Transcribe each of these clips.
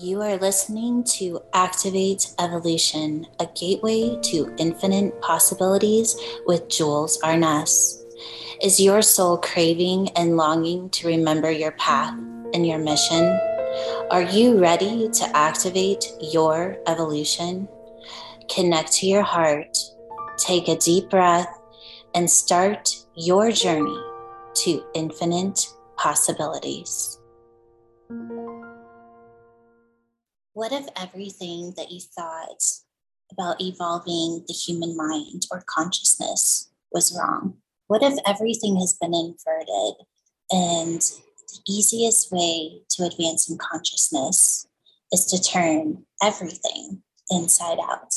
You are listening to Activate Evolution, a gateway to infinite possibilities with Jewels Arness. Is your soul craving and longing to remember your path and your mission? Are you ready to activate your evolution? Connect to your heart, take a deep breath, and start your journey to infinite possibilities. What if everything that you thought about evolving the human mind or consciousness was wrong? What if everything has been inverted and the easiest way to advance in consciousness is to turn everything inside out?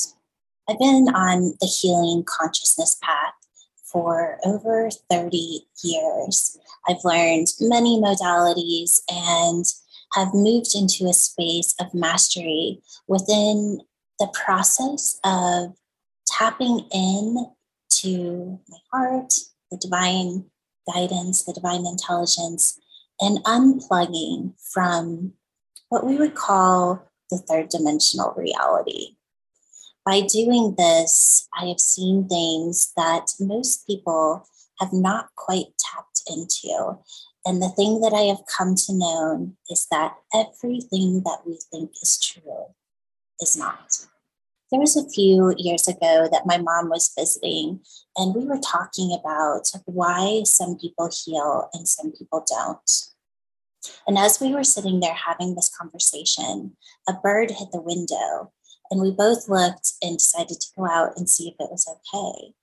I've been on the healing consciousness path for over 30 years. I've learned many modalities and have moved into a space of mastery within the process of tapping in to my heart, the divine guidance, the divine intelligence, and unplugging from what we would call the third dimensional reality. By doing this, I have seen things that most people have not quite tapped into. And the thing that I have come to know is that everything that we think is true is not. There was a few years ago that my mom was visiting, and we were talking about why some people heal and some people don't. And as we were sitting there having this conversation, a bird hit the window, and we both looked and decided to go out and see if it was okay.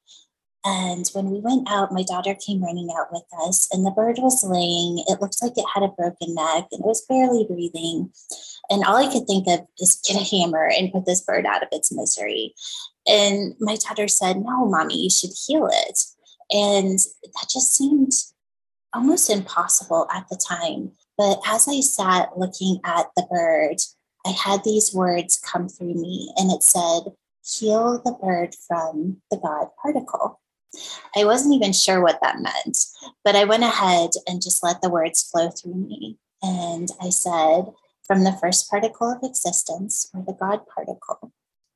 And when we went out, my daughter came running out with us, and the bird was laying. It looked like it had a broken neck and it was barely breathing. And all I could think of is get a hammer and put this bird out of its misery. And my daughter said, No, mommy, you should heal it. And that just seemed almost impossible at the time. But as I sat looking at the bird, I had these words come through me, and it said, Heal the bird from the God particle. I wasn't even sure what that meant, but I went ahead and just let the words flow through me. And I said, from the first particle of existence, or the God particle,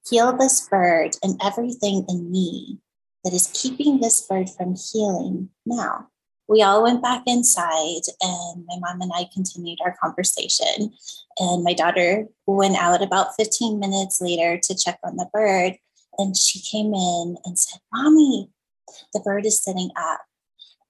heal this bird and everything in me that is keeping this bird from healing now. We all went back inside, and my mom and I continued our conversation. And my daughter went out about 15 minutes later to check on the bird. And she came in and said, Mommy, the bird is sitting up.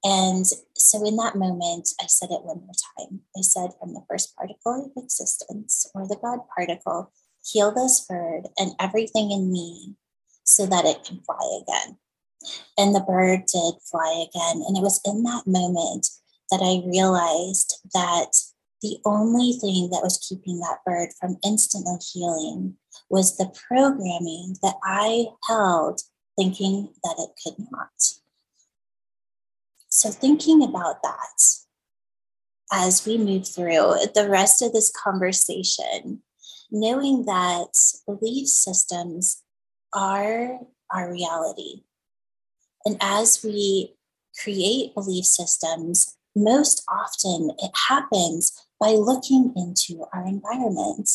And so in that moment, I said it one more time. I said, from the first particle of existence or the God particle, heal this bird and everything in me so that it can fly again. And the bird did fly again. And it was in that moment that I realized that the only thing that was keeping that bird from instantly healing was the programming that I held thinking that it could not. So, thinking about that as we move through the rest of this conversation, knowing that belief systems are our reality. And as we create belief systems, most often it happens by looking into our environment.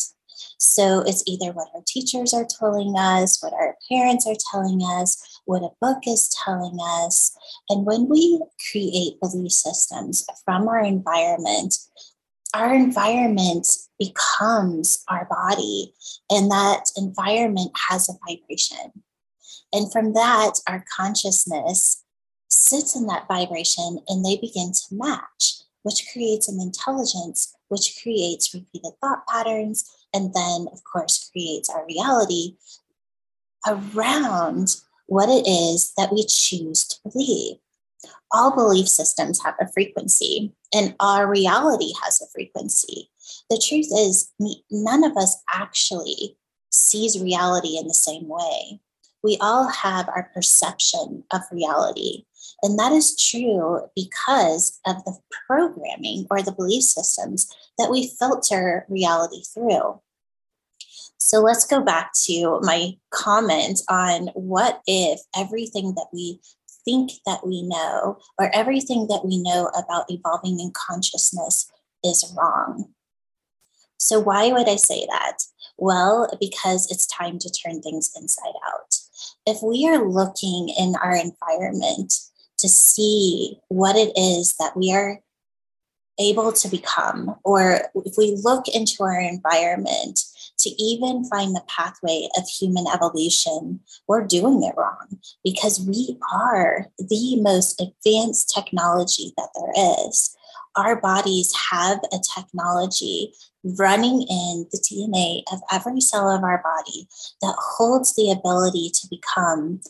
So it's either what our teachers are telling us, what our parents are telling us, what a book is telling us. And when we create belief systems from our environment, our environment becomes our body, and that environment has a vibration. And from that, our consciousness sits in that vibration and they begin to match, which creates an intelligence, which creates repeated thought patterns, and then, of course, creates our reality around what it is that we choose to believe. All belief systems have a frequency, and our reality has a frequency. The truth is, none of us actually sees reality in the same way. We all have our perception of reality. And that is true because of the programming or the belief systems that we filter reality through. So let's go back to my comment on what if everything that we think that we know or everything that we know about evolving in consciousness is wrong. So, why would I say that? Well, because it's time to turn things inside out. If we are looking in our environment to see what it is that we are able to become, or if we look into our environment to even find the pathway of human evolution, we're doing it wrong because we are the most advanced technology that there is. Our bodies have a technology running in the DNA of every cell of our body that holds the ability to become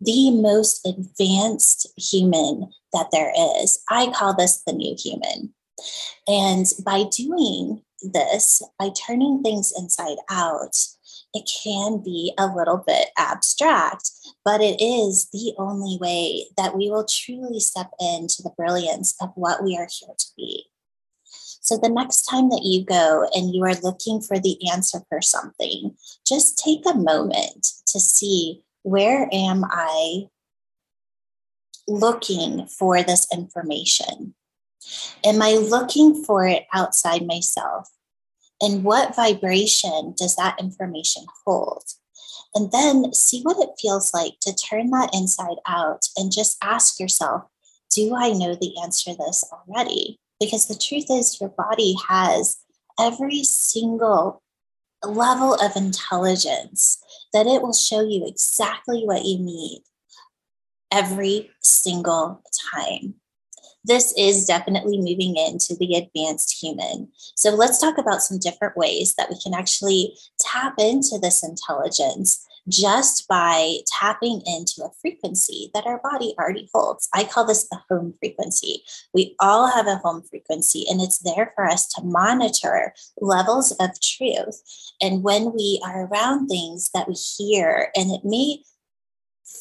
the most advanced human that there is. I call this the new human. And by doing this, by turning things inside out, it can be a little bit abstract, but it is the only way that we will truly step into the brilliance of what we are here to be. So, the next time that you go and you are looking for the answer for something, just take a moment to see where am I looking for this information? Am I looking for it outside myself? And what vibration does that information hold? And then see what it feels like to turn that inside out and just ask yourself, do I know the answer to this already? Because the truth is, your body has every single level of intelligence that it will show you exactly what you need every single time this is definitely moving into the advanced human. So let's talk about some different ways that we can actually tap into this intelligence just by tapping into a frequency that our body already holds. I call this the home frequency. We all have a home frequency, and it's there for us to monitor levels of truth. And when we are around things that we hear, and it may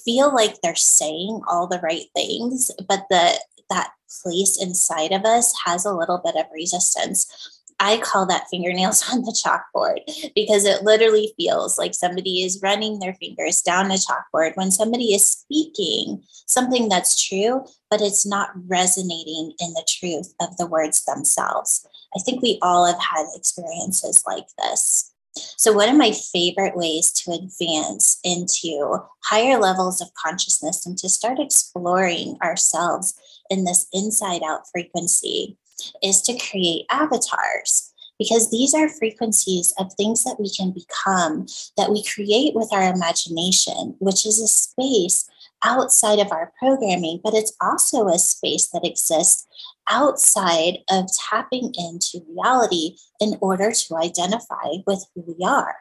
feel like they're saying all the right things, but the that place inside of us has a little bit of resistance. I call that fingernails on the chalkboard because it literally feels like somebody is running their fingers down a chalkboard when somebody is speaking something that's true, but it's not resonating in the truth of the words themselves. I think we all have had experiences like this. So, one of my favorite ways to advance into higher levels of consciousness and to start exploring ourselves in this inside out frequency is to create avatars because these are frequencies of things that we can become that we create with our imagination, which is a space outside of our programming, but it's also a space that exists outside of tapping into reality in order to identify with who we are.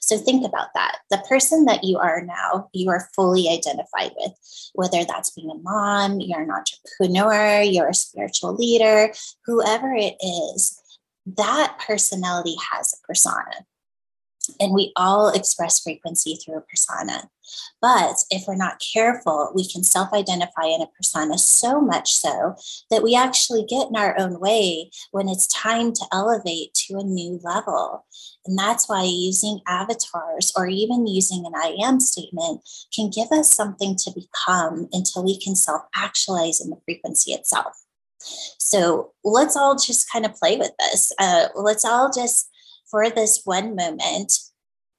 So think about that. The person that you are now, you are fully identified with, whether that's being a mom, you're an entrepreneur, you're a spiritual leader, whoever it is, that personality has a persona. And we all express frequency through a persona. But if we're not careful, we can self identify in a persona so much so that we actually get in our own way when it's time to elevate to a new level. And that's why using avatars or even using an I am statement can give us something to become until we can self actualize in the frequency itself. So let's all just kind of play with this. Uh, let's all just for this one moment,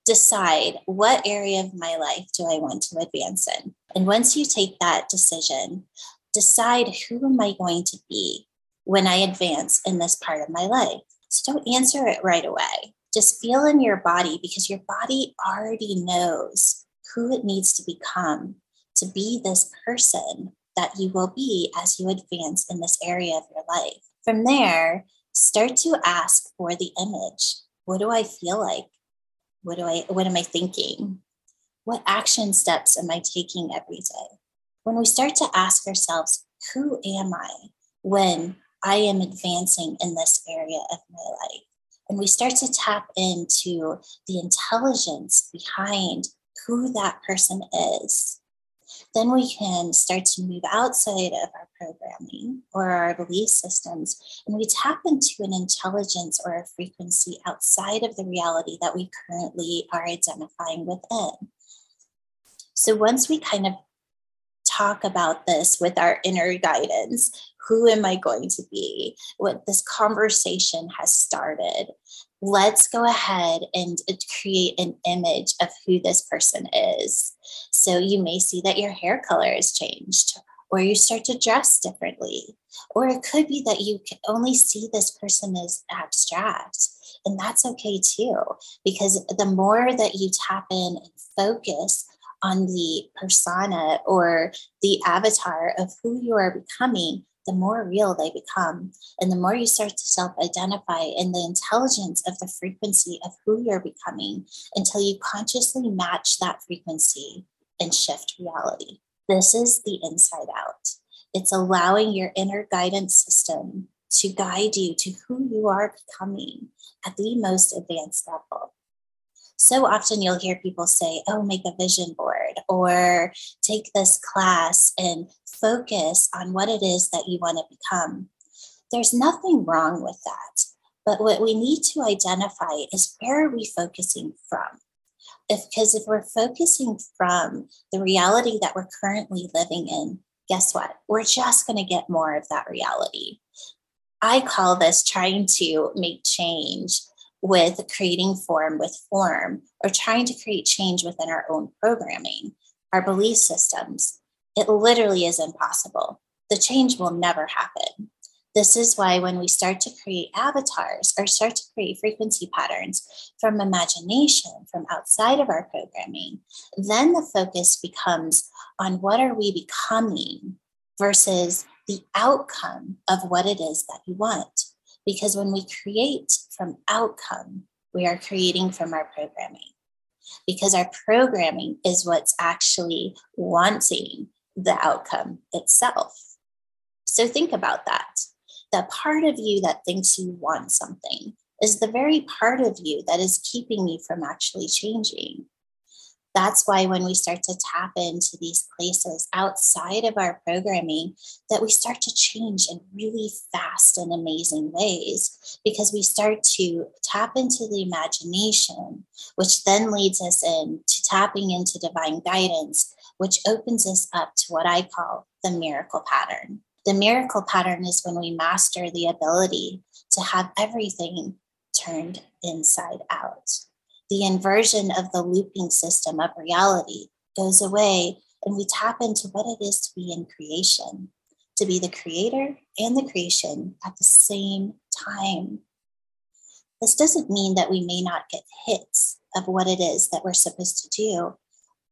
decide what area of my life do I want to advance in. And once you take that decision, decide who am I going to be when I advance in this part of my life. So don't answer it right away. Just feel in your body because your body already knows who it needs to become to be this person that you will be as you advance in this area of your life. From there, start to ask for the image what do I feel like? What do I what am I thinking? What action steps am I taking every day? When we start to ask ourselves, who am I when I am advancing in this area of my life? And we start to tap into the intelligence behind who that person is, then we can start to move outside of our programming or our belief systems and we tap into an intelligence or a frequency outside of the reality that we currently are identifying within. So once we kind of talk about this with our inner guidance, who am I going to be? What this conversation has started. Let's go ahead and uh, create an image of who this person is. So you may see that your hair color has changed, or you start to dress differently, or it could be that you can only see this person as abstract. And that's okay too, because the more that you tap in and focus on the persona or the avatar of who you are becoming, the more real they become. And the more you start to self identify in the intelligence of the frequency of who you're becoming until you consciously match that frequency and shift reality. This is the inside out. It's allowing your inner guidance system to guide you to who you are becoming at the most advanced level so often you'll hear people say, oh, make a vision board or take this class and focus on what it is that you want to become. There's nothing wrong with that. But what we need to identify is where are we focusing from? If, because if we're focusing from the reality that we're currently living in, guess what? We're just going to get more of that reality. I call this trying to make change with creating form with form or trying to create change within our own programming, our belief systems. It literally is impossible. The change will never happen. This is why when we start to create avatars or start to create frequency patterns from imagination, from outside of our programming, then the focus becomes on what are we becoming versus the outcome of what it is that we want. Because when we create from outcome, we are creating from our programming. Because our programming is what's actually wanting the outcome itself. So think about that. The part of you that thinks you want something is the very part of you that is keeping you from actually changing that's why when we start to tap into these places outside of our programming that we start to change in really fast and amazing ways because we start to tap into the imagination which then leads us into tapping into divine guidance which opens us up to what i call the miracle pattern. The miracle pattern is when we master the ability to have everything turned inside out the inversion of the looping system of reality goes away and we tap into what it is to be in creation, to be the creator and the creation at the same time. This doesn't mean that we may not get hits of what it is that we're supposed to do,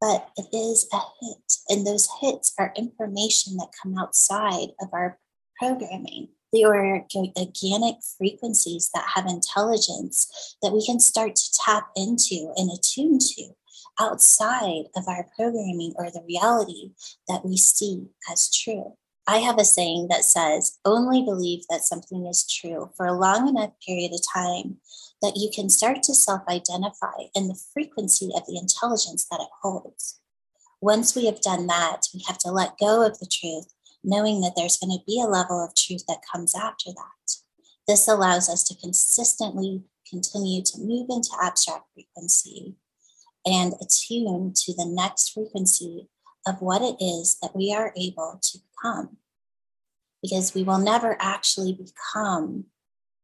but it is a hit. And those hits are information that come outside of our programming the organic frequencies that have intelligence that we can start to tap into and attune to outside of our programming or the reality that we see as true. I have a saying that says, only believe that something is true for a long enough period of time that you can start to self identify in the frequency of the intelligence that it holds. Once we have done that, we have to let go of the truth knowing that there's going to be a level of truth that comes after that. This allows us to consistently continue to move into abstract frequency and attune to the next frequency of what it is that we are able to become. Because we will never actually become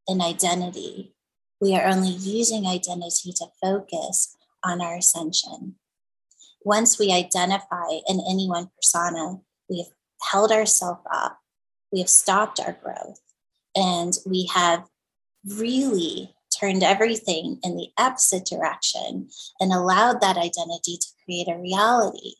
an identity. We are only using identity to focus on our ascension. Once we identify in any one persona, we have held ourselves up, we have stopped our growth, and we have really turned everything in the opposite direction and allowed that identity to create a reality.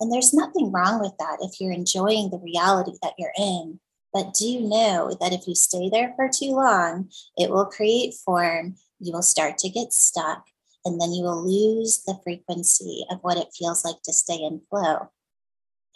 And there's nothing wrong with that if you're enjoying the reality that you're in. But do know that if you stay there for too long, it will create form, you will start to get stuck, and then you will lose the frequency of what it feels like to stay in flow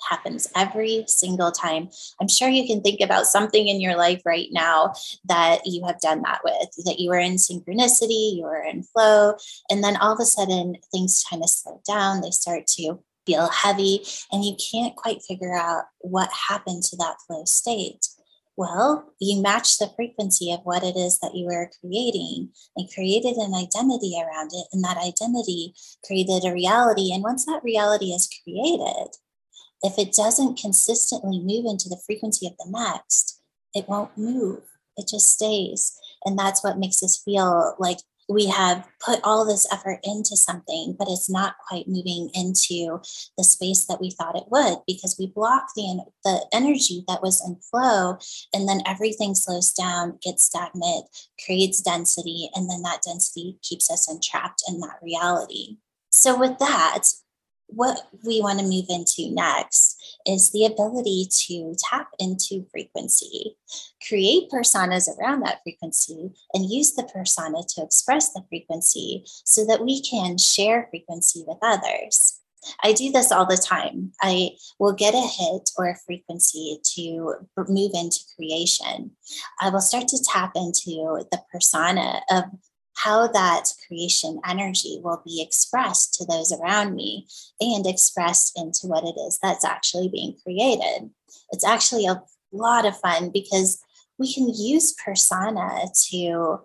happens every single time. I'm sure you can think about something in your life right now that you have done that with, that you were in synchronicity, you were in flow, and then all of a sudden things kind of slow down, they start to feel heavy, and you can't quite figure out what happened to that flow state. Well, you match the frequency of what it is that you were creating and created an identity around it. And that identity created a reality. And once that reality is created, if it doesn't consistently move into the frequency of the next, it won't move. It just stays. And that's what makes us feel like we have put all this effort into something, but it's not quite moving into the space that we thought it would because we block the, the energy that was in flow. And then everything slows down, gets stagnant, creates density, and then that density keeps us entrapped in that reality. So, with that, what we want to move into next is the ability to tap into frequency, create personas around that frequency, and use the persona to express the frequency so that we can share frequency with others. I do this all the time. I will get a hit or a frequency to move into creation. I will start to tap into the persona of how that creation energy will be expressed to those around me and expressed into what it is that's actually being created. It's actually a lot of fun because we can use persona to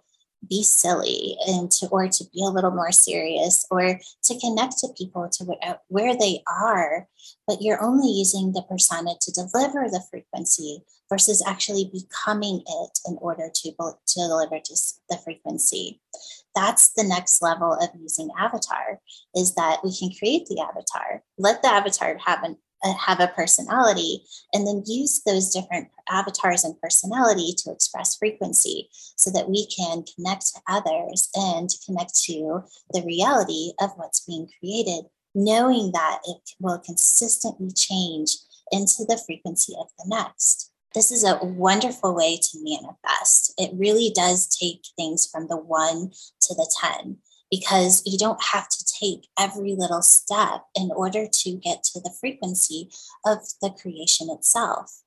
be silly and to or to be a little more serious or to connect to people to where, where they are but you're only using the persona to deliver the frequency versus actually becoming it in order to, to deliver to the frequency. That's the next level of using avatar is that we can create the avatar let the avatar have an uh, Uh, have a personality and then use those different avatars and personality to express frequency so that we can connect to others and connect to the reality of what's being created knowing that it will consistently change into the frequency of the next. This is a wonderful way to manifest. It really does take things from the 1 to the 10 because you don't have to take every little step in order to get to the frequency of the creation itself.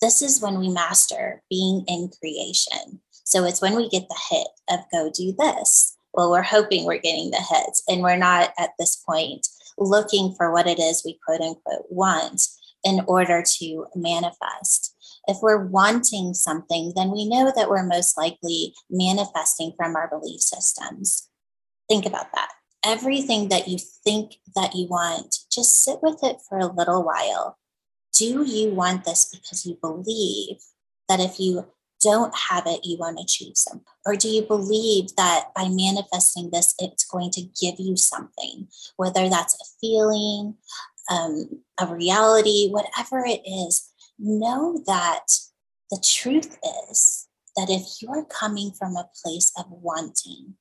This is when we master being in creation. So it's when we get the hit of go do this. Well, we're hoping we're getting the hits, and we're not at this point looking for what it is we quote unquote want in order to manifest. If we're wanting something, then we know that we're most likely manifesting from our belief systems. Think about that. Everything that you think that you want, just sit with it for a little while. Do you want this because you believe that if you don't have it, you to choose them? Or do you believe that by manifesting this, it's going to give you something, whether that's a feeling, um, a reality, whatever it is? Know that the truth is that if you're coming from a place of wanting,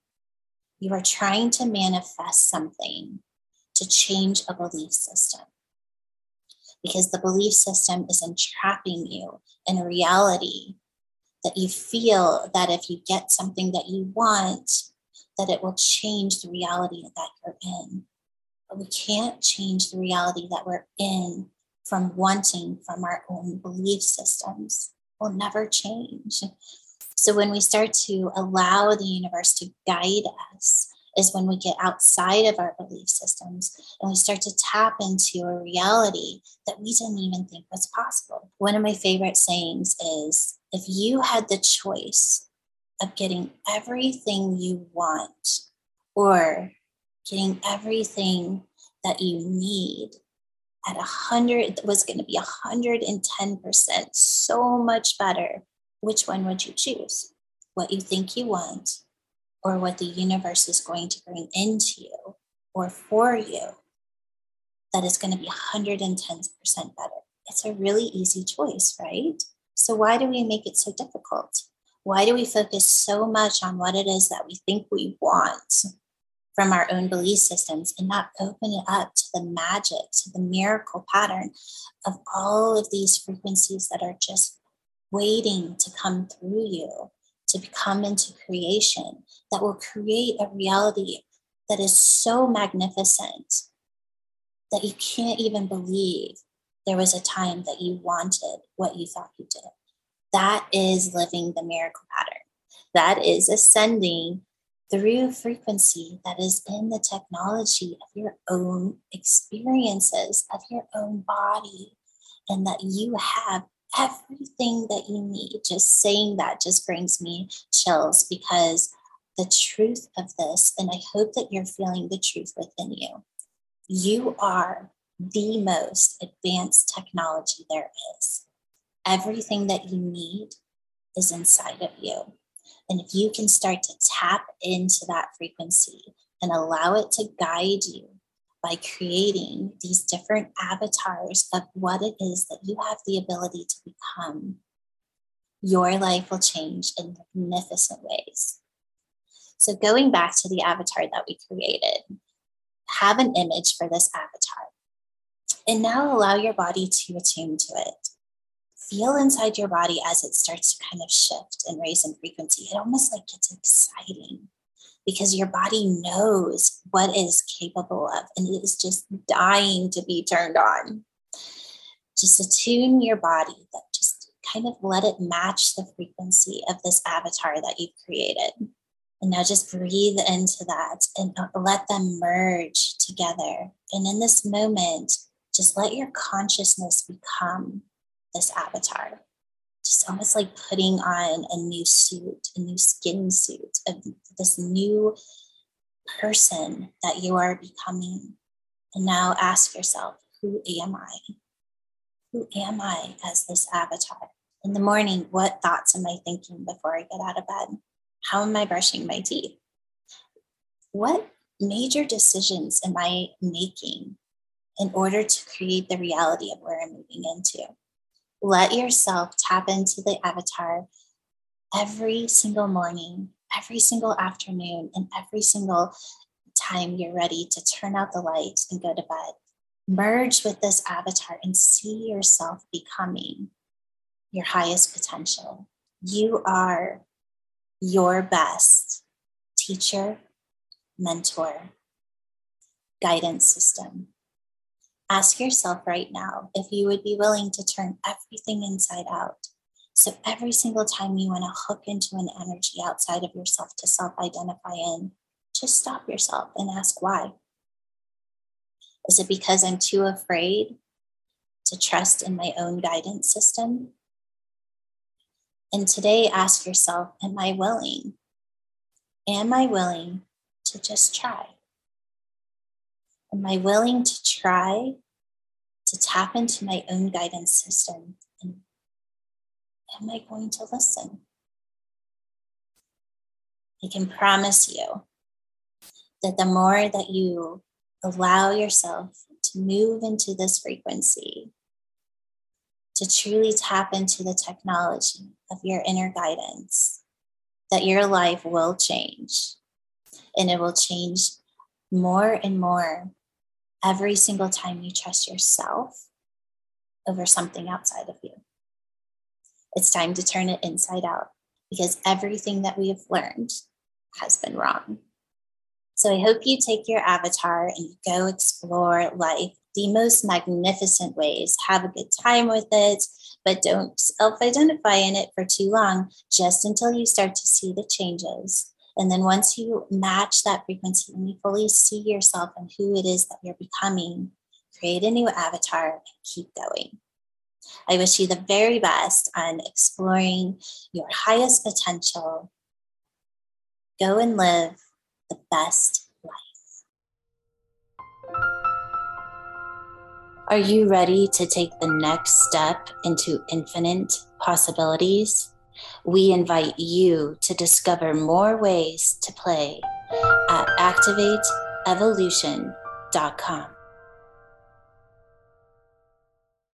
you are trying to manifest something to change a belief system. Because the belief system is entrapping you in a reality that you feel that if you get something that you want that it will change the reality that you're in. But we can't change the reality that we're in from wanting from our own belief systems. Will never change so when we start to allow the universe to guide us, is when we get outside of our belief systems and we start to tap into a reality that we didn't even think was possible. One of my favorite sayings is if you had the choice of getting everything you want or getting everything that you need at a hundred was going to be a hundred and ten percent so much better which one would you choose? What you think you want, or what the universe is going to bring into you or for you that is going to be 110% better? It's a really easy choice, right? So, why do we make it so difficult? Why do we focus so much on what it is that we think we want from our own belief systems and not open it up to the magic, to the miracle pattern of all of these frequencies that are just waiting to come through you to come into creation that will create a reality that is so magnificent that you can't even believe there was a time that you wanted what you thought you did. That is living the miracle pattern. That is ascending through frequency that is in the technology of your own experiences, of your own body, and that you have everything that you need. Just saying that just brings me chills because the truth of this, and I hope that you're feeling the truth within you. You are the most advanced technology there is. Everything that you need is inside of you. And if you can start to tap into that frequency and allow it to guide you by creating these different avatars of what it is that you have the ability to become, your life will change in magnificent ways. So, going back to the avatar that we created, have an image for this avatar. And now allow your body to attune to it. Feel inside your body as it starts to kind of shift and raise in frequency. It almost like gets exciting because your body knows what is capable of and it is just dying to be turned on. Just attune your body that just kind of let it match the frequency of this avatar that you've created. And now just breathe into that and let them merge together. And in this moment, just let your consciousness become this avatar. Just almost like putting on a new suit, a new skin suit of this new person that you are becoming. And now ask yourself, who am I? Who am I as this avatar? In the morning, what thoughts am I thinking before I get out of bed? How am I brushing my teeth? What major decisions am I making in order to create the reality of where I'm moving into? Let yourself tap into the avatar every single morning, every single afternoon, and every single time you're ready to turn out the light and go to bed. Merge with this avatar and see yourself becoming your highest potential. You are your best teacher, mentor, guidance system. Ask yourself right now if you would be willing to turn everything inside out. So every single time you want to hook into an energy outside of yourself to self identify in, just stop yourself and ask why. Is it because I'm too afraid to trust in my own guidance system? And today, ask yourself Am I willing? Am I willing to just try? Am I willing to try to tap into my own guidance system? And am I going to listen? I can promise you that the more that you allow yourself to move into this frequency, to truly tap into the technology of your inner guidance, that your life will change. And it will change more and more every single time you trust yourself over something outside of you. It's time to turn it inside out because everything that we have learned has been wrong. So I hope you take your avatar and go explore life the most magnificent ways. Have a good time with it, but don't self identify in it for too long, just until you start to see the changes. And then once you match that frequency and you fully see yourself and who it is that you're becoming, create a new avatar and keep going. I wish you the very best on exploring your highest potential. Go and live the best life. Are you ready to take the next step into infinite possibilities? We invite you to discover more ways to play at activateevolution.com.